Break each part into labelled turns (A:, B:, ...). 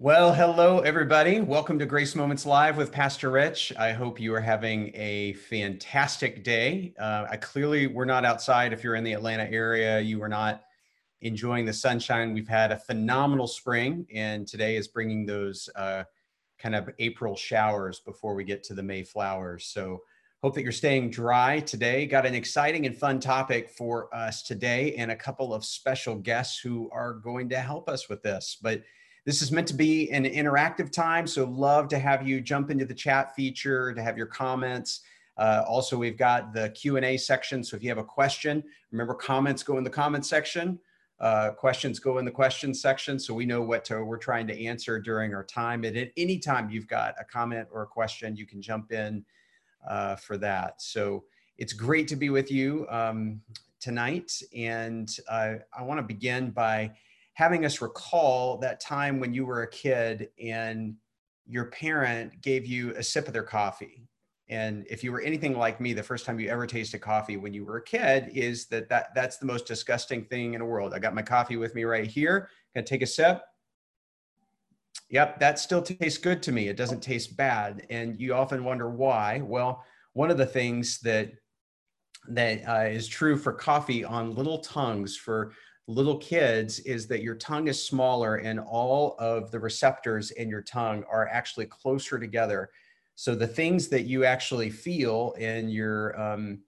A: Well, hello, everybody. Welcome to Grace Moments Live with Pastor Rich. I hope you are having a fantastic day. Uh, I clearly, we're not outside. If you're in the Atlanta area, you are not enjoying the sunshine. We've had a phenomenal spring, and today is bringing those uh, kind of April showers before we get to the May flowers. So, hope that you're staying dry today. Got an exciting and fun topic for us today, and a couple of special guests who are going to help us with this. But this is meant to be an interactive time, so love to have you jump into the chat feature to have your comments. Uh, also, we've got the Q&A section, so if you have a question, remember comments go in the comment section, uh, questions go in the questions section, so we know what to, we're trying to answer during our time. And at any time you've got a comment or a question, you can jump in uh, for that. So it's great to be with you um, tonight, and I want to begin by having us recall that time when you were a kid and your parent gave you a sip of their coffee. And if you were anything like me, the first time you ever tasted coffee when you were a kid is that, that that's the most disgusting thing in the world. I got my coffee with me right here. Gonna take a sip. Yep, that still tastes good to me. It doesn't taste bad. And you often wonder why. Well, one of the things that that uh, is true for coffee on little tongues for little kids is that your tongue is smaller and all of the receptors in your tongue are actually closer together. So the things that you actually feel in your um,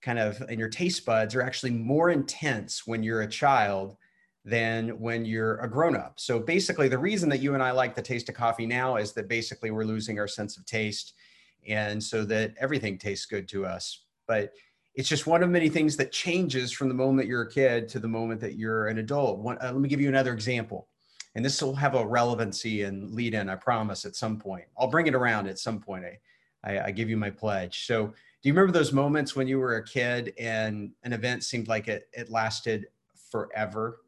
A: kind of in your taste buds are actually more intense when you're a child than when you're a grown up. So basically, the reason that you and I like the taste of coffee now is that basically we're losing our sense of taste, and so that everything tastes good to us. But it's just one of many things that changes from the moment you're a kid to the moment that you're an adult. One, uh, let me give you another example. And this will have a relevancy and lead in, I promise, at some point. I'll bring it around at some point. I, I, I give you my pledge. So, do you remember those moments when you were a kid and an event seemed like it, it lasted forever?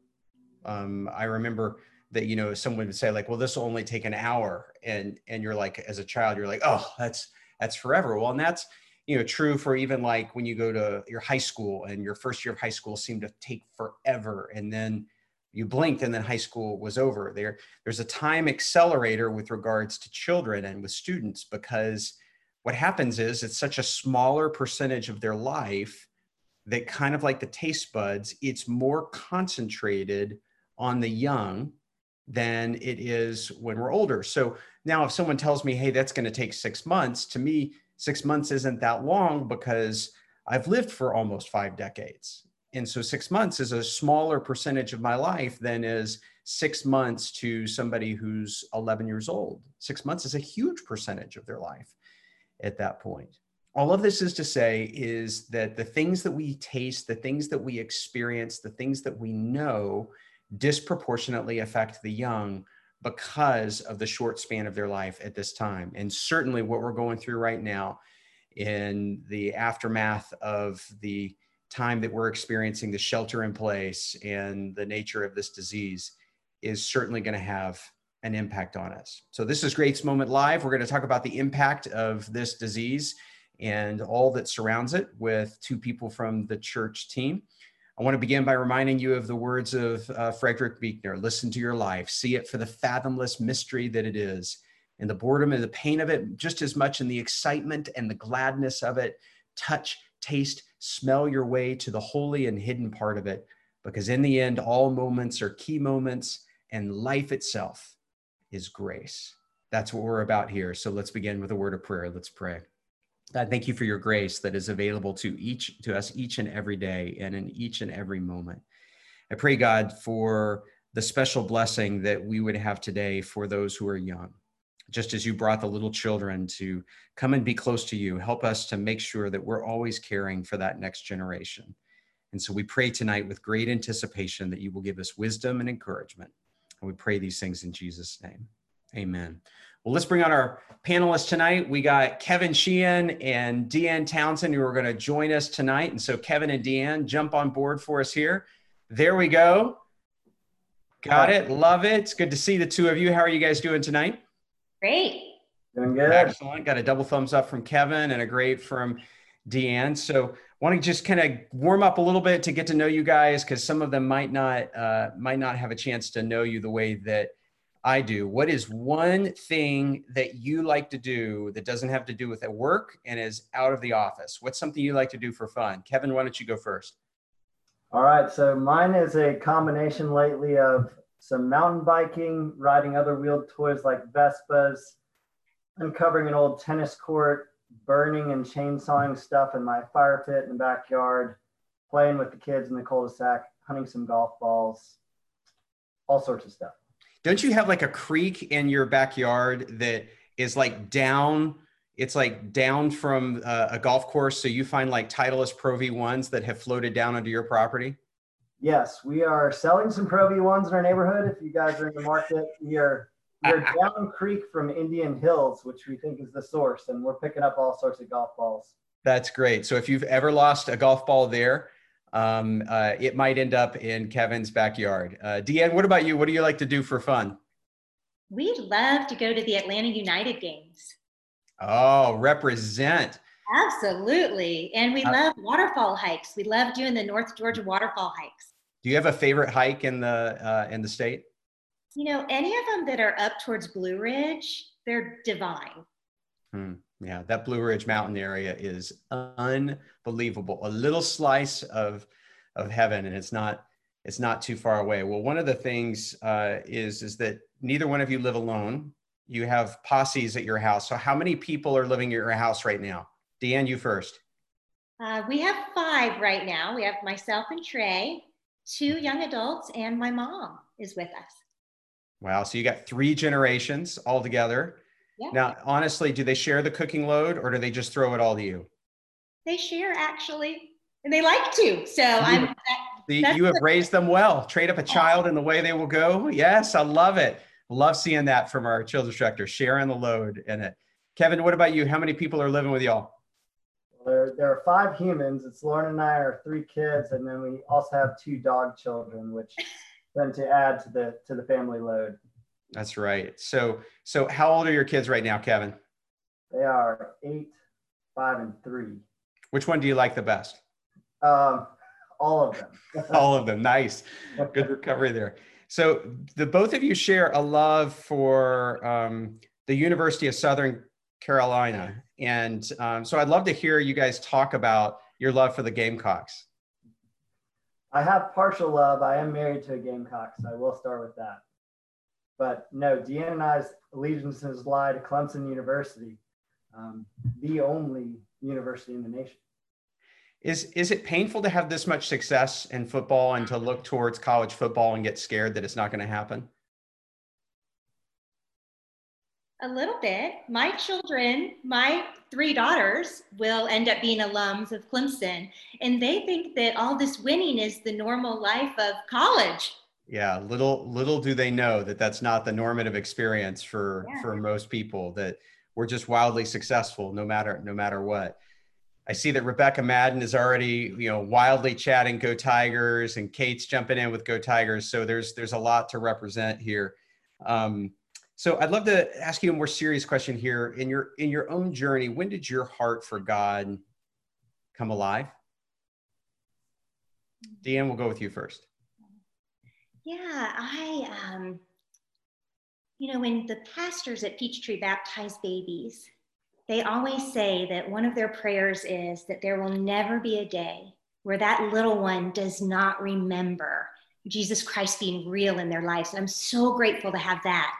A: Um, I remember that, you know, someone would say, like, well, this will only take an hour. And, and you're like, as a child, you're like, oh, that's, that's forever. Well, and that's, you know true for even like when you go to your high school and your first year of high school seemed to take forever and then you blinked and then high school was over. There there's a time accelerator with regards to children and with students because what happens is it's such a smaller percentage of their life that kind of like the taste buds it's more concentrated on the young than it is when we're older. So now if someone tells me hey that's going to take six months to me six months isn't that long because I've lived for almost five decades. And so six months is a smaller percentage of my life than is six months to somebody who's 11 years old. Six months is a huge percentage of their life at that point. All of this is to say is that the things that we taste, the things that we experience, the things that we know disproportionately affect the young because of the short span of their life at this time. And certainly what we're going through right now in the aftermath of the time that we're experiencing the shelter in place and the nature of this disease is certainly going to have an impact on us. So this is Grace Moments Live. We're going to talk about the impact of this disease and all that surrounds it with two people from the church team. I want to begin by reminding you of the words of uh, Frederick Buechner listen to your life, see it for the fathomless mystery that it is, and the boredom and the pain of it, just as much in the excitement and the gladness of it. Touch, taste, smell your way to the holy and hidden part of it, because in the end, all moments are key moments, and life itself is grace. That's what we're about here. So let's begin with a word of prayer. Let's pray. God, thank you for your grace that is available to each to us each and every day and in each and every moment. I pray, God, for the special blessing that we would have today for those who are young. Just as you brought the little children to come and be close to you, help us to make sure that we're always caring for that next generation. And so we pray tonight with great anticipation that you will give us wisdom and encouragement. And we pray these things in Jesus' name. Amen. Well, let's bring on our panelists tonight. We got Kevin Sheehan and Deanne Townsend who are going to join us tonight. And so, Kevin and Deanne, jump on board for us here. There we go. Got it. Love it. It's good to see the two of you. How are you guys doing tonight?
B: Great.
A: Doing good. Excellent. Got a double thumbs up from Kevin and a great from Deanne. So, want to just kind of warm up a little bit to get to know you guys because some of them might not uh, might not have a chance to know you the way that I do. What is one thing that you like to do that doesn't have to do with at work and is out of the office? What's something you like to do for fun? Kevin, why don't you go first?
B: All right. So mine is a combination lately of some mountain biking, riding other wheeled toys like Vespas, uncovering an old tennis court, burning and chainsawing stuff in my fire pit in the backyard, playing with the kids in the cul-de-sac, hunting some golf balls, all sorts of stuff.
A: Don't you have like a creek in your backyard that is like down? It's like down from uh, a golf course. So you find like Titleist Pro V1s that have floated down onto your property?
B: Yes, we are selling some Pro V1s in our neighborhood. If you guys are in the market, we are we're down creek from Indian Hills, which we think is the source, and we're picking up all sorts of golf balls.
A: That's great. So if you've ever lost a golf ball there, um, uh, it might end up in Kevin's backyard. Uh, Deanne, what about you? What do you like to do for fun?
C: We love to go to the Atlanta United games.
A: Oh, represent.
C: Absolutely. And we uh, love waterfall hikes. We love doing the North Georgia waterfall hikes.
A: Do you have a favorite hike in the uh, in the state?
C: You know, any of them that are up towards Blue Ridge, they're divine.
A: Hmm. Yeah, that Blue Ridge Mountain area is unbelievable. A little slice of of heaven, and it's not it's not too far away. Well, one of the things uh, is is that neither one of you live alone. You have posses at your house. So, how many people are living at your house right now? Deanne, you first.
C: Uh, we have five right now. We have myself and Trey, two young adults, and my mom is with us.
A: Wow. So you got three generations all together. Yeah. Now, honestly, do they share the cooking load or do they just throw it all to you?
C: They share actually, and they like to. So I'm.
A: That, you have the, raised them well. Trade up a child in the way they will go. Yes, I love it. Love seeing that from our children's director, sharing the load in it. Kevin, what about you? How many people are living with y'all?
B: There, there are five humans. It's Lauren and I are three kids, and then we also have two dog children, which then to add to the to the family load.
A: That's right. So so how old are your kids right now, Kevin?
B: They are eight, five, and three.
A: Which one do you like the best?
B: Um, all of them.
A: all of them. Nice. Good recovery there. So the both of you share a love for um, the University of Southern Carolina, and um, so I'd love to hear you guys talk about your love for the Gamecocks.
B: I have partial love. I am married to a Gamecock, so I will start with that. But no, Deanne and I's allegiances lie to Clemson University, um, the only university in the nation.
A: Is is it painful to have this much success in football and to look towards college football and get scared that it's not going to happen?
C: A little bit. My children, my three daughters, will end up being alums of Clemson, and they think that all this winning is the normal life of college.
A: Yeah, little little do they know that that's not the normative experience for yeah. for most people. That we're just wildly successful no matter no matter what. I see that Rebecca Madden is already, you know, wildly chatting "Go Tigers" and Kate's jumping in with "Go Tigers." So there's there's a lot to represent here. Um, so I'd love to ask you a more serious question here. In your in your own journey, when did your heart for God come alive? Deanne, we'll go with you first.
C: Yeah, I um, you know, when the pastors at Peachtree baptize babies, they always say that one of their prayers is that there will never be a day where that little one does not remember Jesus Christ being real in their lives. And I'm so grateful to have that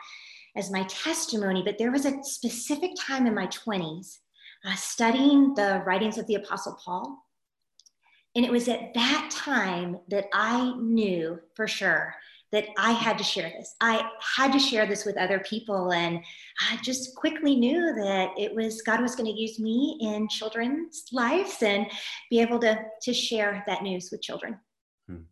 C: as my testimony, but there was a specific time in my 20s uh, studying the writings of the Apostle Paul. And it was at that time that I knew for sure that I had to share this. I had to share this with other people. And I just quickly knew that it was God was going to use me in children's lives and be able to, to share that news with children. Hmm.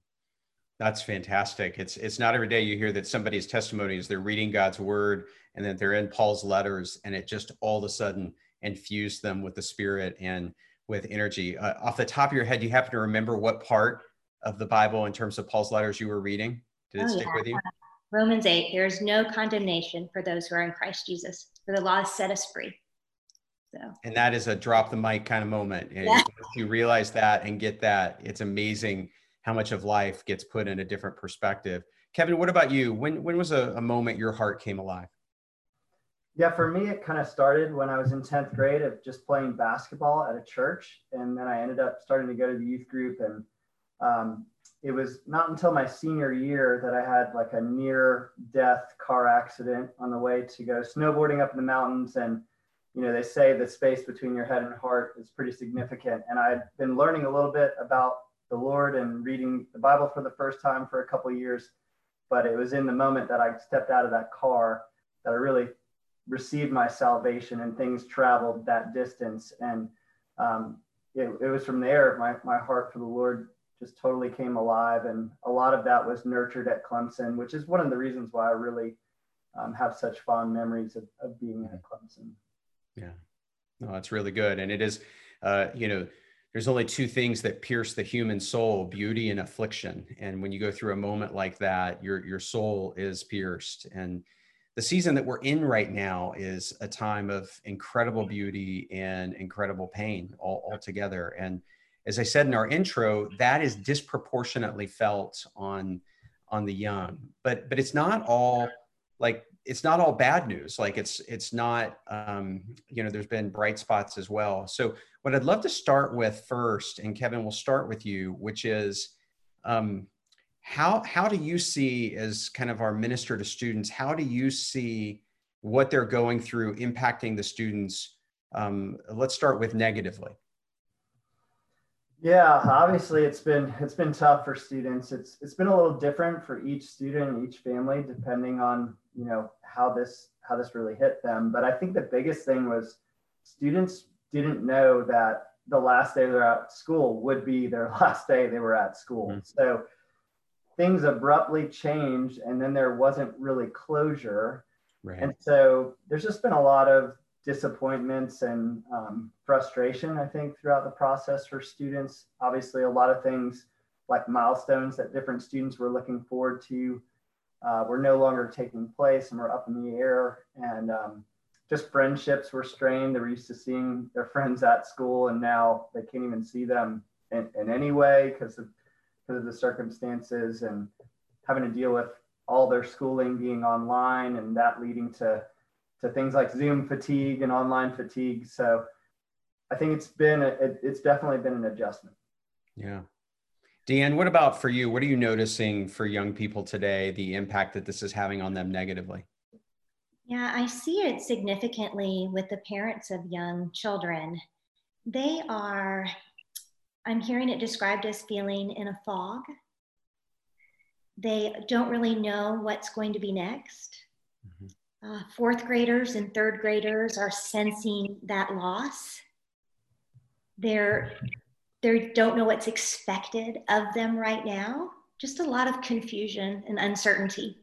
A: That's fantastic. It's it's not every day you hear that somebody's testimony is they're reading God's word and that they're in Paul's letters and it just all of a sudden infused them with the spirit and with energy. Uh, off the top of your head, do you happen to remember what part of the Bible in terms of Paul's letters you were reading? Did it oh, stick yeah. with you?
C: Romans 8, there is no condemnation for those who are in Christ Jesus, for the law has set us free.
A: So. And that is a drop the mic kind of moment. And yeah. you realize that and get that, it's amazing how much of life gets put in a different perspective. Kevin, what about you? When when was a, a moment your heart came alive?
B: Yeah, for me, it kind of started when I was in 10th grade of just playing basketball at a church. And then I ended up starting to go to the youth group. And um, it was not until my senior year that I had like a near death car accident on the way to go snowboarding up in the mountains. And, you know, they say the space between your head and heart is pretty significant. And I'd been learning a little bit about the Lord and reading the Bible for the first time for a couple years. But it was in the moment that I stepped out of that car that I really received my salvation and things traveled that distance. And um, it, it, was from there, my, my heart for the Lord just totally came alive. And a lot of that was nurtured at Clemson, which is one of the reasons why I really um, have such fond memories of, of being at Clemson.
A: Yeah, no, that's really good. And it is, uh, you know, there's only two things that pierce the human soul beauty and affliction and when you go through a moment like that your your soul is pierced and the season that we're in right now is a time of incredible beauty and incredible pain all, all together. And as I said in our intro, that is disproportionately felt on on the young. But but it's not all like it's not all bad news. Like it's it's not um, you know there's been bright spots as well. So what I'd love to start with first, and Kevin, we'll start with you, which is um, how how do you see as kind of our minister to students how do you see what they're going through impacting the students? Um, let's start with negatively.
B: Yeah obviously it's been it's been tough for students. It's it's been a little different for each student and each family depending on you know how this how this really hit them. But i think the biggest thing was students didn't know that the last day they're at school would be their last day they were at school. Mm-hmm. so things abruptly changed and then there wasn't really closure. Right. And so there's just been a lot of disappointments and um, frustration, I think, throughout the process for students. Obviously, a lot of things like milestones that different students were looking forward to uh, were no longer taking place and were up in the air. And um, just friendships were strained. They were used to seeing their friends at school, and now they can't even see them in, in any way because of because of the circumstances and having to deal with all their schooling being online and that leading to to things like Zoom fatigue and online fatigue. So I think it's been a, it, it's definitely been an adjustment.
A: Yeah. Deanne, what about for you? What are you noticing for young people today, the impact that this is having on them negatively?
C: Yeah, I see it significantly with the parents of young children. They are I'm hearing it described as feeling in a fog. They don't really know what's going to be next. Mm-hmm. Uh, fourth graders and third graders are sensing that loss. They're they don't know what's expected of them right now. Just a lot of confusion and uncertainty.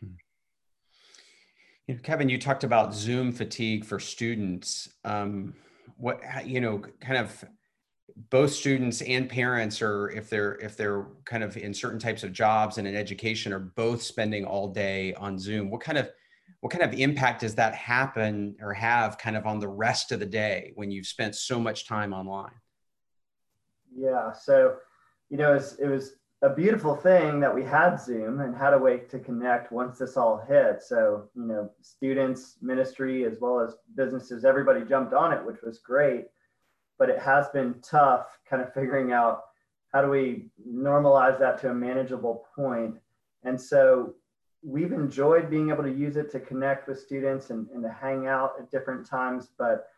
A: Hmm. You know, Kevin, you talked about Zoom fatigue for students. Um, what you know, kind of both students and parents or if they're if they're kind of in certain types of jobs and in education are both spending all day on zoom what kind of what kind of impact does that happen or have kind of on the rest of the day when you've spent so much time online?
B: Yeah so you know it was, it was a beautiful thing that we had zoom and had a way to connect once this all hit. So you know students ministry as well as businesses everybody jumped on it which was great but it has been tough kind of figuring out how do we normalize that to a manageable point. And so we've enjoyed being able to use it to connect with students and, and to hang out at different times, but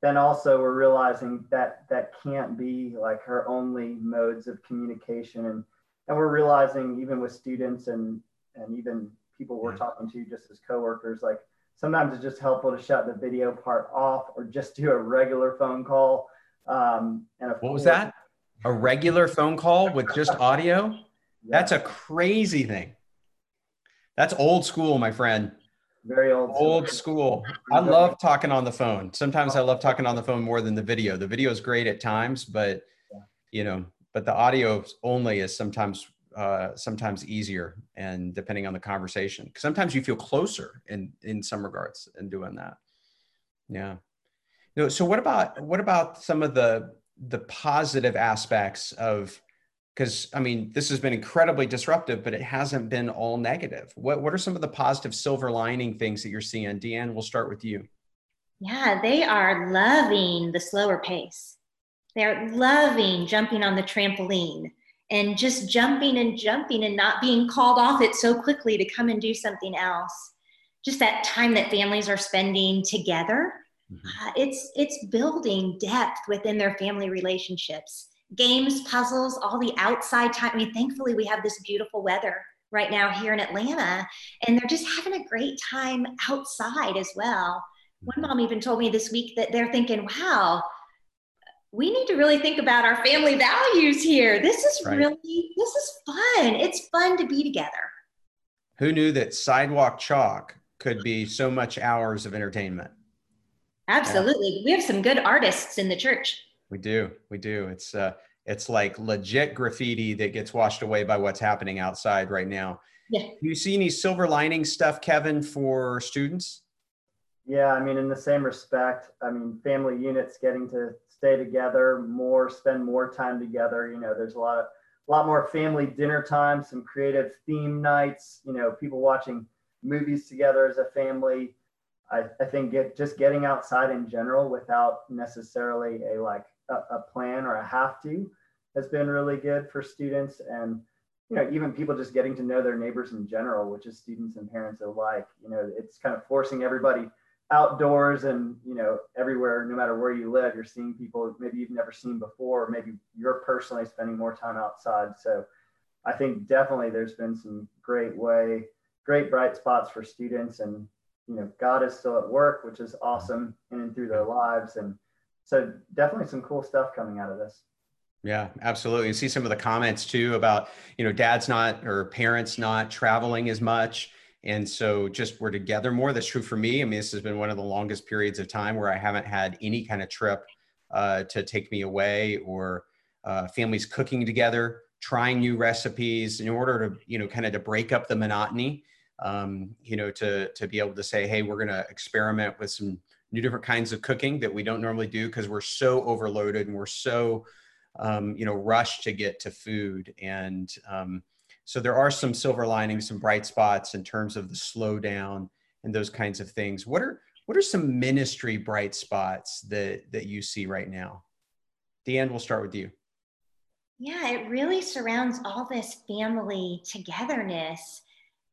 B: then also we're realizing that that can't be like our only modes of communication. And, and we're realizing even with students and, and even people we're mm. talking to just as coworkers, like sometimes it's just helpful to shut the video part off or just do a regular phone call
A: um, and what was that? A regular phone call with just audio? Yeah. That's a crazy thing. That's old school, my friend.
B: Very old.
A: Old school. I love talking on the phone. Sometimes I love talking on the phone more than the video. The video is great at times, but you know, but the audio only is sometimes uh, sometimes easier and depending on the conversation. Sometimes you feel closer in in some regards in doing that. Yeah. No, so what about what about some of the the positive aspects of because I mean, this has been incredibly disruptive, but it hasn't been all negative. What what are some of the positive silver lining things that you're seeing? Deanne, we'll start with you.
C: Yeah, they are loving the slower pace. They're loving jumping on the trampoline and just jumping and jumping and not being called off it so quickly to come and do something else. Just that time that families are spending together. Mm-hmm. Uh, it's it's building depth within their family relationships games, puzzles, all the outside time. I mean, thankfully, we have this beautiful weather right now here in Atlanta, and they're just having a great time outside as well. One mom even told me this week that they're thinking, wow, we need to really think about our family values here. This is right. really, this is fun. It's fun to be together.
A: Who knew that sidewalk chalk could be so much hours of entertainment?
C: Absolutely. Yeah. We have some good artists in the church.
A: We do. We do. It's uh it's like legit graffiti that gets washed away by what's happening outside right now. Yeah. Do you see any silver lining stuff, Kevin, for students?
B: Yeah, I mean, in the same respect, I mean, family units getting to stay together more, spend more time together. You know, there's a lot of a lot more family dinner time, some creative theme nights, you know, people watching movies together as a family. I, I think get just getting outside in general without necessarily a like a, a plan or a have to has been really good for students. And you know even people just getting to know their neighbors in general which is students and parents alike you know it's kind of forcing everybody outdoors and you know everywhere no matter where you live you're seeing people maybe you've never seen before or maybe you're personally spending more time outside. So i think definitely there's been some great way great bright spots for students. And you know god is still at work which is awesome in and through their lives and so definitely some cool stuff coming out of this.
A: Yeah, absolutely. And see some of the comments too about, you know, dad's not or parents not traveling as much. And so just we're together more. That's true for me. I mean, this has been one of the longest periods of time where I haven't had any kind of trip uh, to take me away or uh, families cooking together, trying new recipes in order to, you know, kind of to break up the monotony, um, you know, to, to be able to say, hey, we're going to experiment with some new different kinds of cooking that we don't normally do because we're so overloaded and we're so um, you know rushed to get to food. And um, so there are some silver linings some bright spots in terms of the slowdown and those kinds of things. What are what are some ministry bright spots that that you see right now? Deanne we'll start with you.
C: Yeah it really surrounds all this family togetherness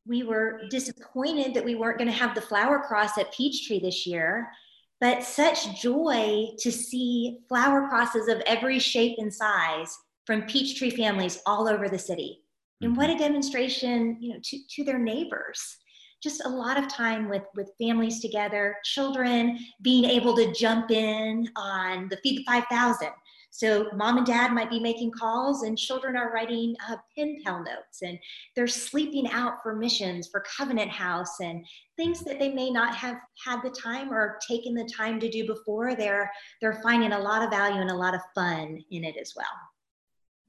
C: we were disappointed that we weren't going to have the flower cross at Peachtree this year but such joy to see flower crosses of every shape and size from Peachtree families all over the city. And what mm-hmm. a demonstration, you know, to, to their neighbors. Just a lot of time with, with families together, children being able to jump in on the Feed the 5000 so mom and dad might be making calls and children are writing uh, pen pal notes and they're sleeping out for missions for Covenant House and things that they may not have had the time or taken the time to do before. They're, they're finding a lot of value and a lot of fun in it as well.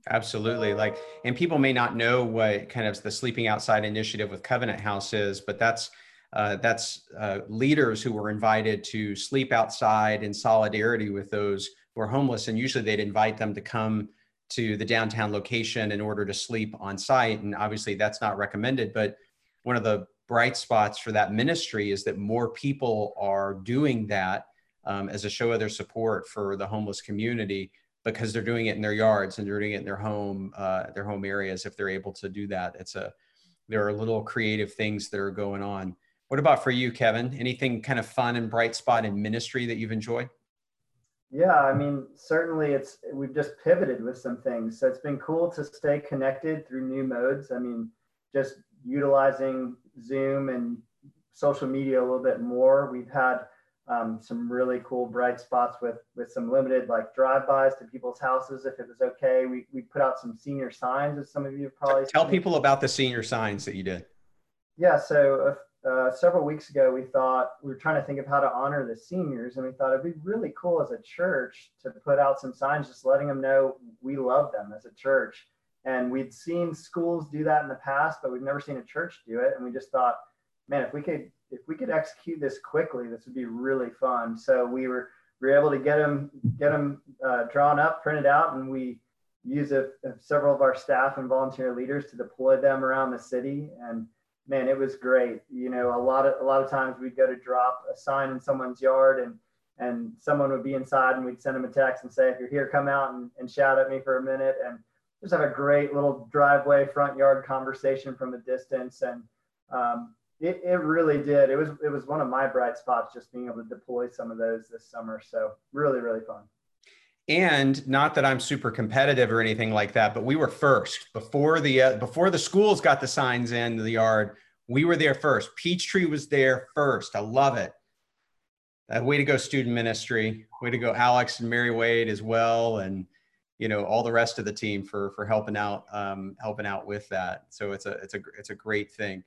A: Absolutely. Like, and people may not know what kind of the sleeping outside initiative with Covenant House is, but that's uh, that's uh, leaders who were invited to sleep outside in solidarity with those who are homeless, and usually they'd invite them to come to the downtown location in order to sleep on site. And obviously, that's not recommended. But one of the bright spots for that ministry is that more people are doing that um, as a show of their support for the homeless community because they're doing it in their yards and they're doing it in their home uh, their home areas if they're able to do that it's a there are little creative things that are going on what about for you kevin anything kind of fun and bright spot in ministry that you've enjoyed
B: yeah, I mean, certainly it's we've just pivoted with some things. So it's been cool to stay connected through new modes. I mean, just utilizing Zoom and social media a little bit more. We've had um, some really cool bright spots with with some limited like drive-bys to people's houses if it was okay. We we put out some senior signs, as some of you have probably
A: tell seen. people about the senior signs that you did.
B: Yeah, so uh, several weeks ago, we thought we were trying to think of how to honor the seniors, and we thought it'd be really cool as a church to put out some signs just letting them know we love them as a church. And we'd seen schools do that in the past, but we've never seen a church do it. And we just thought, man, if we could if we could execute this quickly, this would be really fun. So we were we were able to get them get them uh, drawn up, printed out, and we use a, several of our staff and volunteer leaders to deploy them around the city. And man, it was great. You know, a lot of a lot of times we'd go to drop a sign in someone's yard and and someone would be inside and we'd send them a text and say, if you're here, come out and, and shout at me for a minute. And just have a great little driveway front yard conversation from a distance. And um, it, it really did. It was it was one of my bright spots just being able to deploy some of those this summer. So really, really fun.
A: And not that I'm super competitive or anything like that, but we were first before the uh, before the schools got the signs in the yard. We were there first. Peachtree was there first. I love it. Uh, way to go, student ministry. Way to go, Alex and Mary Wade as well, and you know all the rest of the team for for helping out um, helping out with that. So it's a it's a it's a great thing.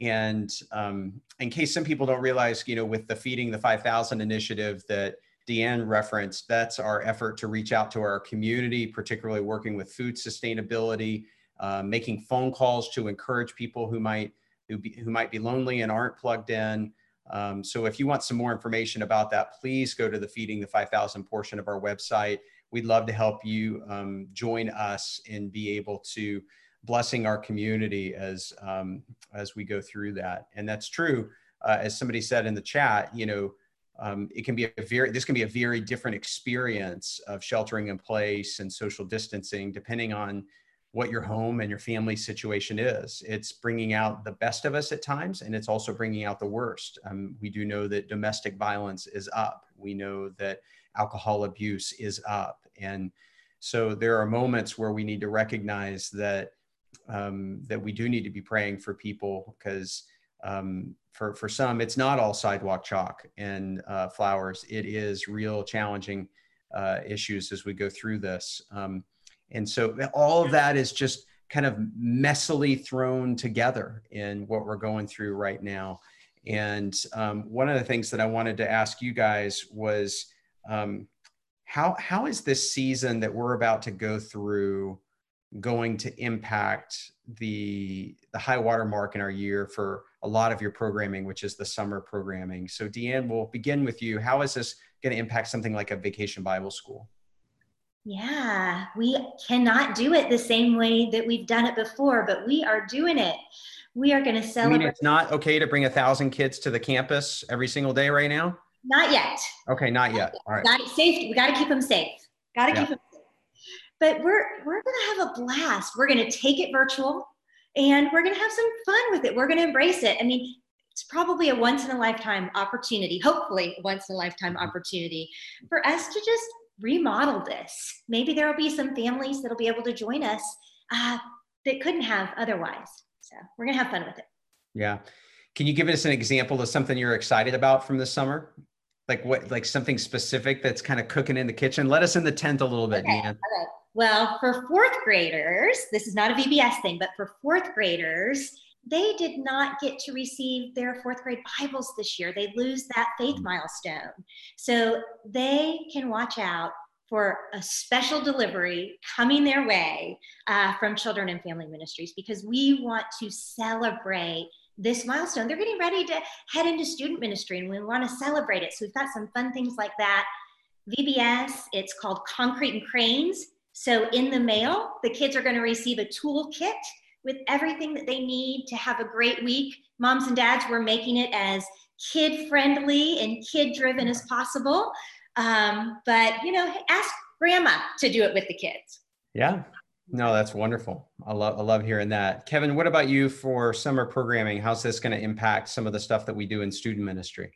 A: And um, in case some people don't realize, you know, with the Feeding the 5,000 initiative that Deanne referenced, that's our effort to reach out to our community, particularly working with food sustainability, uh, making phone calls to encourage people who might who, be, who might be lonely and aren't plugged in. Um, so if you want some more information about that, please go to the Feeding the 5,000 portion of our website. We'd love to help you um, join us and be able to blessing our community as um, as we go through that. And that's true, uh, as somebody said in the chat. You know, um, it can be a very this can be a very different experience of sheltering in place and social distancing, depending on what your home and your family situation is. It's bringing out the best of us at times, and it's also bringing out the worst. Um, we do know that domestic violence is up. We know that alcohol abuse is up, and so there are moments where we need to recognize that um, that we do need to be praying for people because um, for, for some, it's not all sidewalk chalk and uh, flowers. It is real challenging uh, issues as we go through this. Um, and so all of that is just kind of messily thrown together in what we're going through right now. And um, one of the things that I wanted to ask you guys was um, how, how is this season that we're about to go through going to impact the the high water mark in our year for a lot of your programming, which is the summer programming. So Deanne, we'll begin with you. How is this going to impact something like a vacation Bible school?
C: Yeah, we cannot do it the same way that we've done it before, but we are doing it. We are going to celebrate. I
A: mean, it's not okay to bring a thousand kids to the campus every single day right now.
C: Not yet.
A: Okay, not yet. All right.
C: Got safety. We got to keep them safe. Got to yeah. keep them but we're we're going to have a blast. We're going to take it virtual and we're going to have some fun with it. We're going to embrace it. I mean, it's probably a once in a lifetime opportunity, hopefully once in a lifetime opportunity for us to just remodel this. Maybe there will be some families that'll be able to join us uh, that couldn't have otherwise. So we're going to have fun with it.
A: Yeah. Can you give us an example of something you're excited about from this summer? Like what, like something specific that's kind of cooking in the kitchen? Let us in the tent a little bit,
C: okay. Okay. Well, for fourth graders, this is not a VBS thing, but for fourth graders, they did not get to receive their fourth grade Bibles this year. They lose that faith mm. milestone. So they can watch out for a special delivery coming their way uh, from Children and Family Ministries because we want to celebrate this milestone. They're getting ready to head into student ministry and we want to celebrate it. So we've got some fun things like that. VBS, it's called Concrete and Cranes. So in the mail, the kids are going to receive a toolkit with everything that they need to have a great week. Moms and dads, we're making it as kid friendly and kid driven as possible. Um, but you know, ask grandma to do it with the kids.
A: Yeah. No, that's wonderful. I love I love hearing that. Kevin, what about you for summer programming? How's this going to impact some of the stuff that we do in student ministry?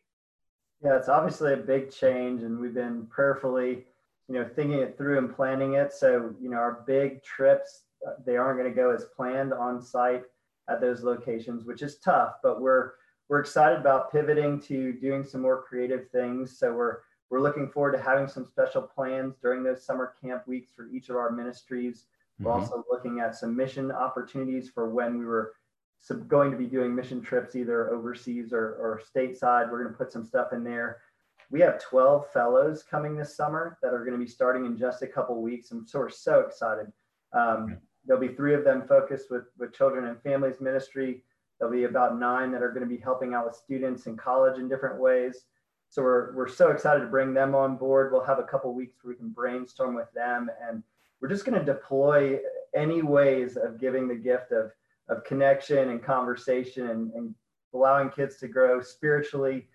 B: Yeah, it's obviously a big change, and we've been prayerfully you know, thinking it through and planning it. So, you know, our big trips, uh, they aren't going to go as planned on site at those locations, which is tough, but we're, we're excited about pivoting to doing some more creative things. So we're, we're looking forward to having some special plans during those summer camp weeks for each of our ministries. We're mm-hmm. also looking at some mission opportunities for when we were going to be doing mission trips either overseas or, or stateside. We're going to put some stuff in there we have 12 fellows coming this summer that are going to be starting in just a couple weeks. And so we're so excited. Um, there'll be three of them focused with, with children and families ministry. There'll be about nine that are going to be helping out with students in college in different ways. So we're, we're so excited to bring them on board. We'll have a couple weeks where we can brainstorm with them and we're just going to deploy any ways of giving the gift of, of connection and conversation and, and allowing kids to grow spiritually.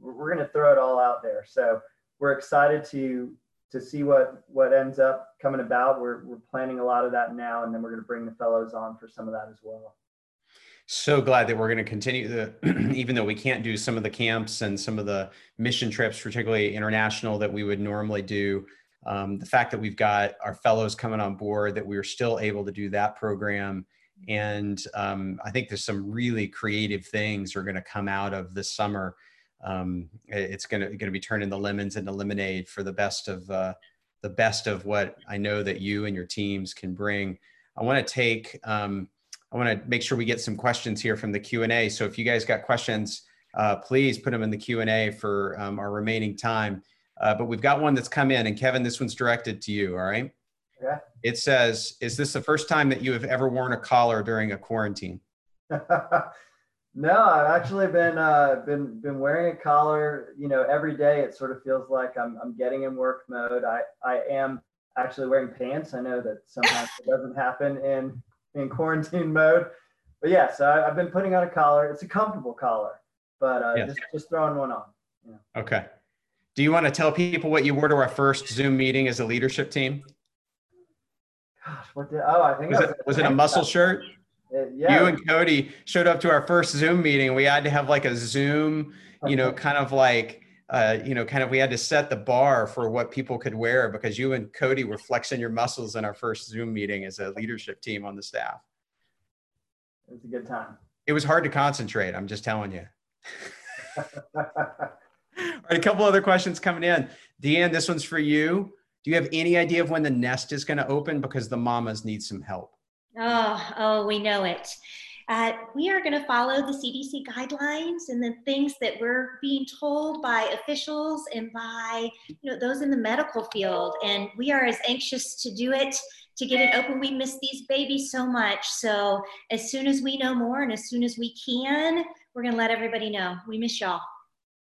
B: We're going to throw it all out there. So we're excited to to see what what ends up coming about. We're we're planning a lot of that now, and then we're going to bring the fellows on for some of that as well.
A: So glad that we're going to continue the, even though we can't do some of the camps and some of the mission trips, particularly international, that we would normally do. Um, the fact that we've got our fellows coming on board, that we are still able to do that program. And um, I think there's some really creative things are going to come out of this summer. Um, it's going to going to be turning the lemons into lemonade for the best of uh, the best of what I know that you and your teams can bring. I want to take um, I want to make sure we get some questions here from the Q&A. So if you guys got questions, uh, please put them in the Q&A for um, our remaining time. Uh, but we've got one that's come in and Kevin, this one's directed to you, all right?
B: Yeah.
A: It says, is this the first time that you have ever worn a collar during a quarantine?
B: no, I've actually been, uh, been, been wearing a collar, you know, every day. It sort of feels like I'm, I'm getting in work mode. I, I am actually wearing pants. I know that sometimes it doesn't happen in in quarantine mode. But yeah, so I, have been putting on a collar. It's a comfortable collar, but uh, yes. just just throwing one on.
A: Okay. Do you want to tell people what you wore to our first Zoom meeting as a leadership team?
B: Gosh, what did? Oh, I think
A: was it, was it a muscle shirt?
B: Uh, yeah.
A: You and Cody showed up to our first Zoom meeting. We had to have like a Zoom, you know, kind of like uh, you know, kind of we had to set the bar for what people could wear because you and Cody were flexing your muscles in our first Zoom meeting as a leadership team on the staff.
B: It was a good time.
A: It was hard to concentrate. I'm just telling you. All right, a couple other questions coming in. Deanne, this one's for you. Do you have any idea of when the nest is going to open? Because the mamas need some help.
C: Oh, oh, we know it. Uh, we are going to follow the CDC guidelines and the things that we're being told by officials and by you know those in the medical field. And we are as anxious to do it to get it open. We miss these babies so much. So as soon as we know more and as soon as we can, we're going to let everybody know. We miss y'all.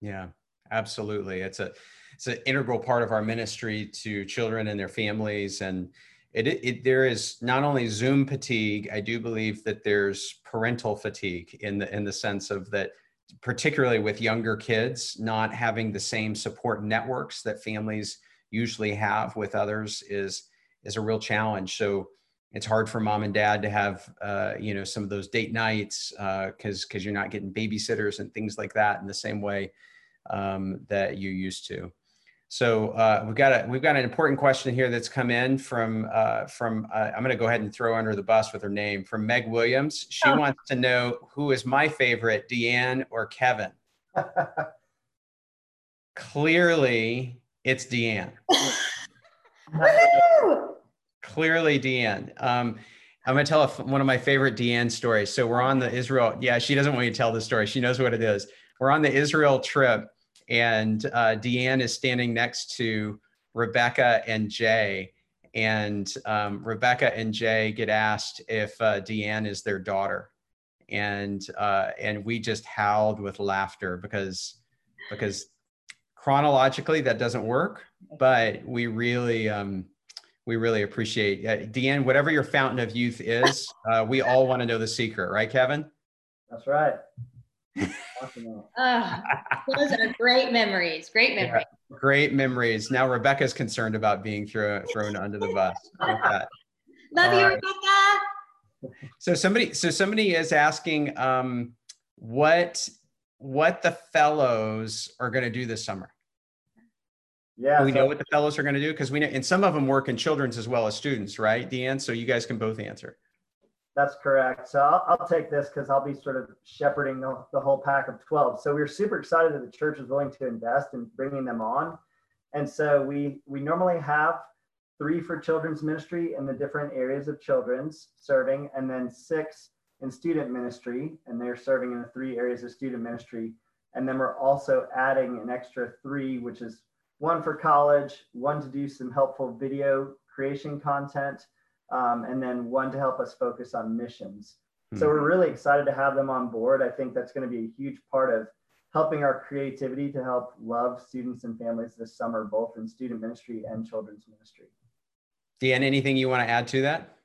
A: Yeah, absolutely. It's a it's an integral part of our ministry to children and their families and it, it, there is not only Zoom fatigue. I do believe that there's parental fatigue in the in the sense of that, particularly with younger kids, not having the same support networks that families usually have with others is is a real challenge. So it's hard for mom and dad to have uh, you know some of those date nights because uh, because you're not getting babysitters and things like that in the same way um, that you used to. So uh, we've got a we've got an important question here that's come in from uh, from uh, I'm going to go ahead and throw under the bus with her name from Meg Williams. She oh. wants to know who is my favorite, Deanne or Kevin. Clearly, it's Deanne. Clearly, Deanne. Um, I'm going to tell a, one of my favorite Deanne stories. So we're on the Israel. Yeah, she doesn't want you to tell the story. She knows what it is. We're on the Israel trip and uh, Deanne is standing next to Rebecca and Jay. And um, Rebecca and Jay get asked if uh, Deanne is their daughter, and uh, and we just howled with laughter because because chronologically that doesn't work, but we really um, we really appreciate uh, Deanne. Whatever your fountain of youth is, uh, we all want to know the secret, right, Kevin?
B: That's right.
C: Oh, those are great memories. Great memories.
A: Yeah, great memories. Now Rebecca's concerned about being thrown thrown under the bus.
C: Love All you, right. Rebecca.
A: So somebody, so somebody is asking um, what what the fellows are going to do this summer.
B: Yeah,
A: do we so, know what the fellows are going to do because we know, and some of them work in children's as well as students, right, Deanne? So you guys can both answer.
B: That's correct. So I'll, I'll take this because I'll be sort of shepherding the, the whole pack of 12. So we are super excited that the church is willing to invest in bringing them on. And so we we normally have three for children's ministry in the different areas of children's serving, and then six in student ministry, and they're serving in the three areas of student ministry. And then we're also adding an extra three, which is one for college, one to do some helpful video creation content, um, and then one to help us focus on missions. Mm-hmm. So we're really excited to have them on board. I think that's going to be a huge part of helping our creativity to help love students and families this summer, both in student ministry and children's ministry.
A: Deanne, anything you want to add to that?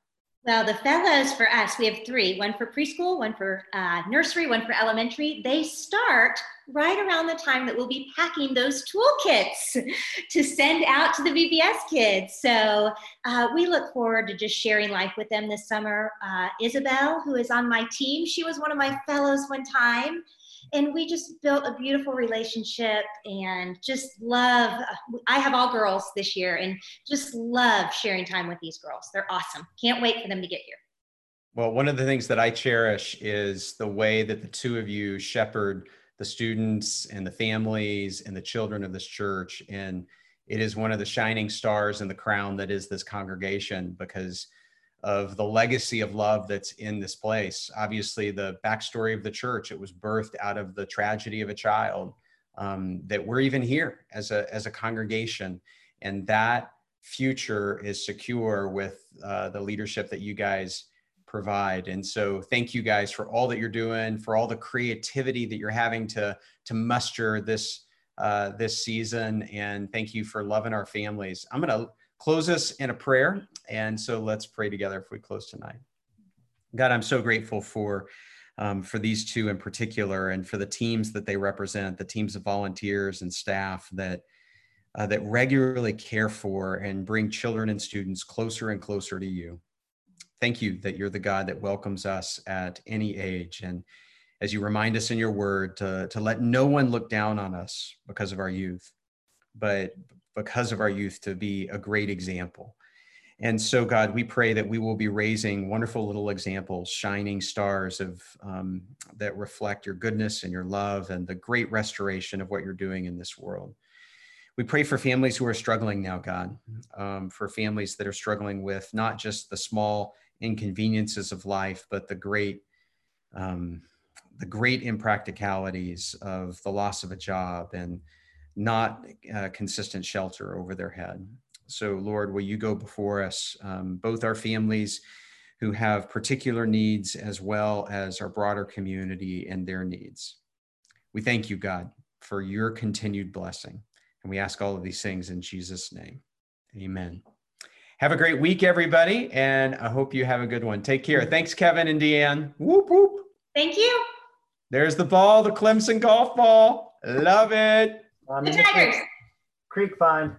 C: Well, the fellows for us, we have three one for preschool, one for uh, nursery, one for elementary. They start right around the time that we'll be packing those toolkits to send out to the VBS kids. So uh, we look forward to just sharing life with them this summer. Uh, Isabel, who is on my team, she was one of my fellows one time and we just built a beautiful relationship and just love i have all girls this year and just love sharing time with these girls. They're awesome. Can't wait for them to get here.
A: Well one of the things that i cherish is the way that the two of you shepherd the students and the families and the children of this church. And it is one of the shining stars in the crown that is this congregation because of the legacy of love that's in this place. Obviously, the backstory of the church, it was birthed out of the tragedy of a child. Um, that we're even here as a as a congregation, and that future is secure with uh, the leadership that you guys provide. And so, thank you guys for all that you're doing, for all the creativity that you're having to to muster this uh, this season, and thank you for loving our families. I'm gonna close us in a prayer. And so let's pray together if we close tonight. God, I'm so grateful for um, for these two in particular, and for the teams that they represent, the teams of volunteers and staff that uh, that regularly care for and bring children and students closer and closer to you. Thank you that you're the God that welcomes us at any age, and as you remind us in your word to, to let no one look down on us because of our youth, but because of our youth to be a great example. And so, God, we pray that we will be raising wonderful little examples, shining stars of um, that reflect your goodness and your love and the great restoration of what you're doing in this world. We pray for families who are struggling now, God, um, for families that are struggling with not just the small inconveniences of life, but the great, um, the great impracticalities of the loss of a job and not uh, consistent shelter over their head. So, Lord, will you go before us, um, both our families who have particular needs as well as our broader community and their needs. We thank you, God, for your continued blessing. And we ask all of these things in Jesus' name. Amen. Have a great week, everybody, and I hope you have a good one. Take care. Thanks, Kevin and Deanne. Whoop, whoop.
C: Thank you.
A: There's the ball, the Clemson golf ball. Love it.
C: Um, the Tigers.
B: Creek fine.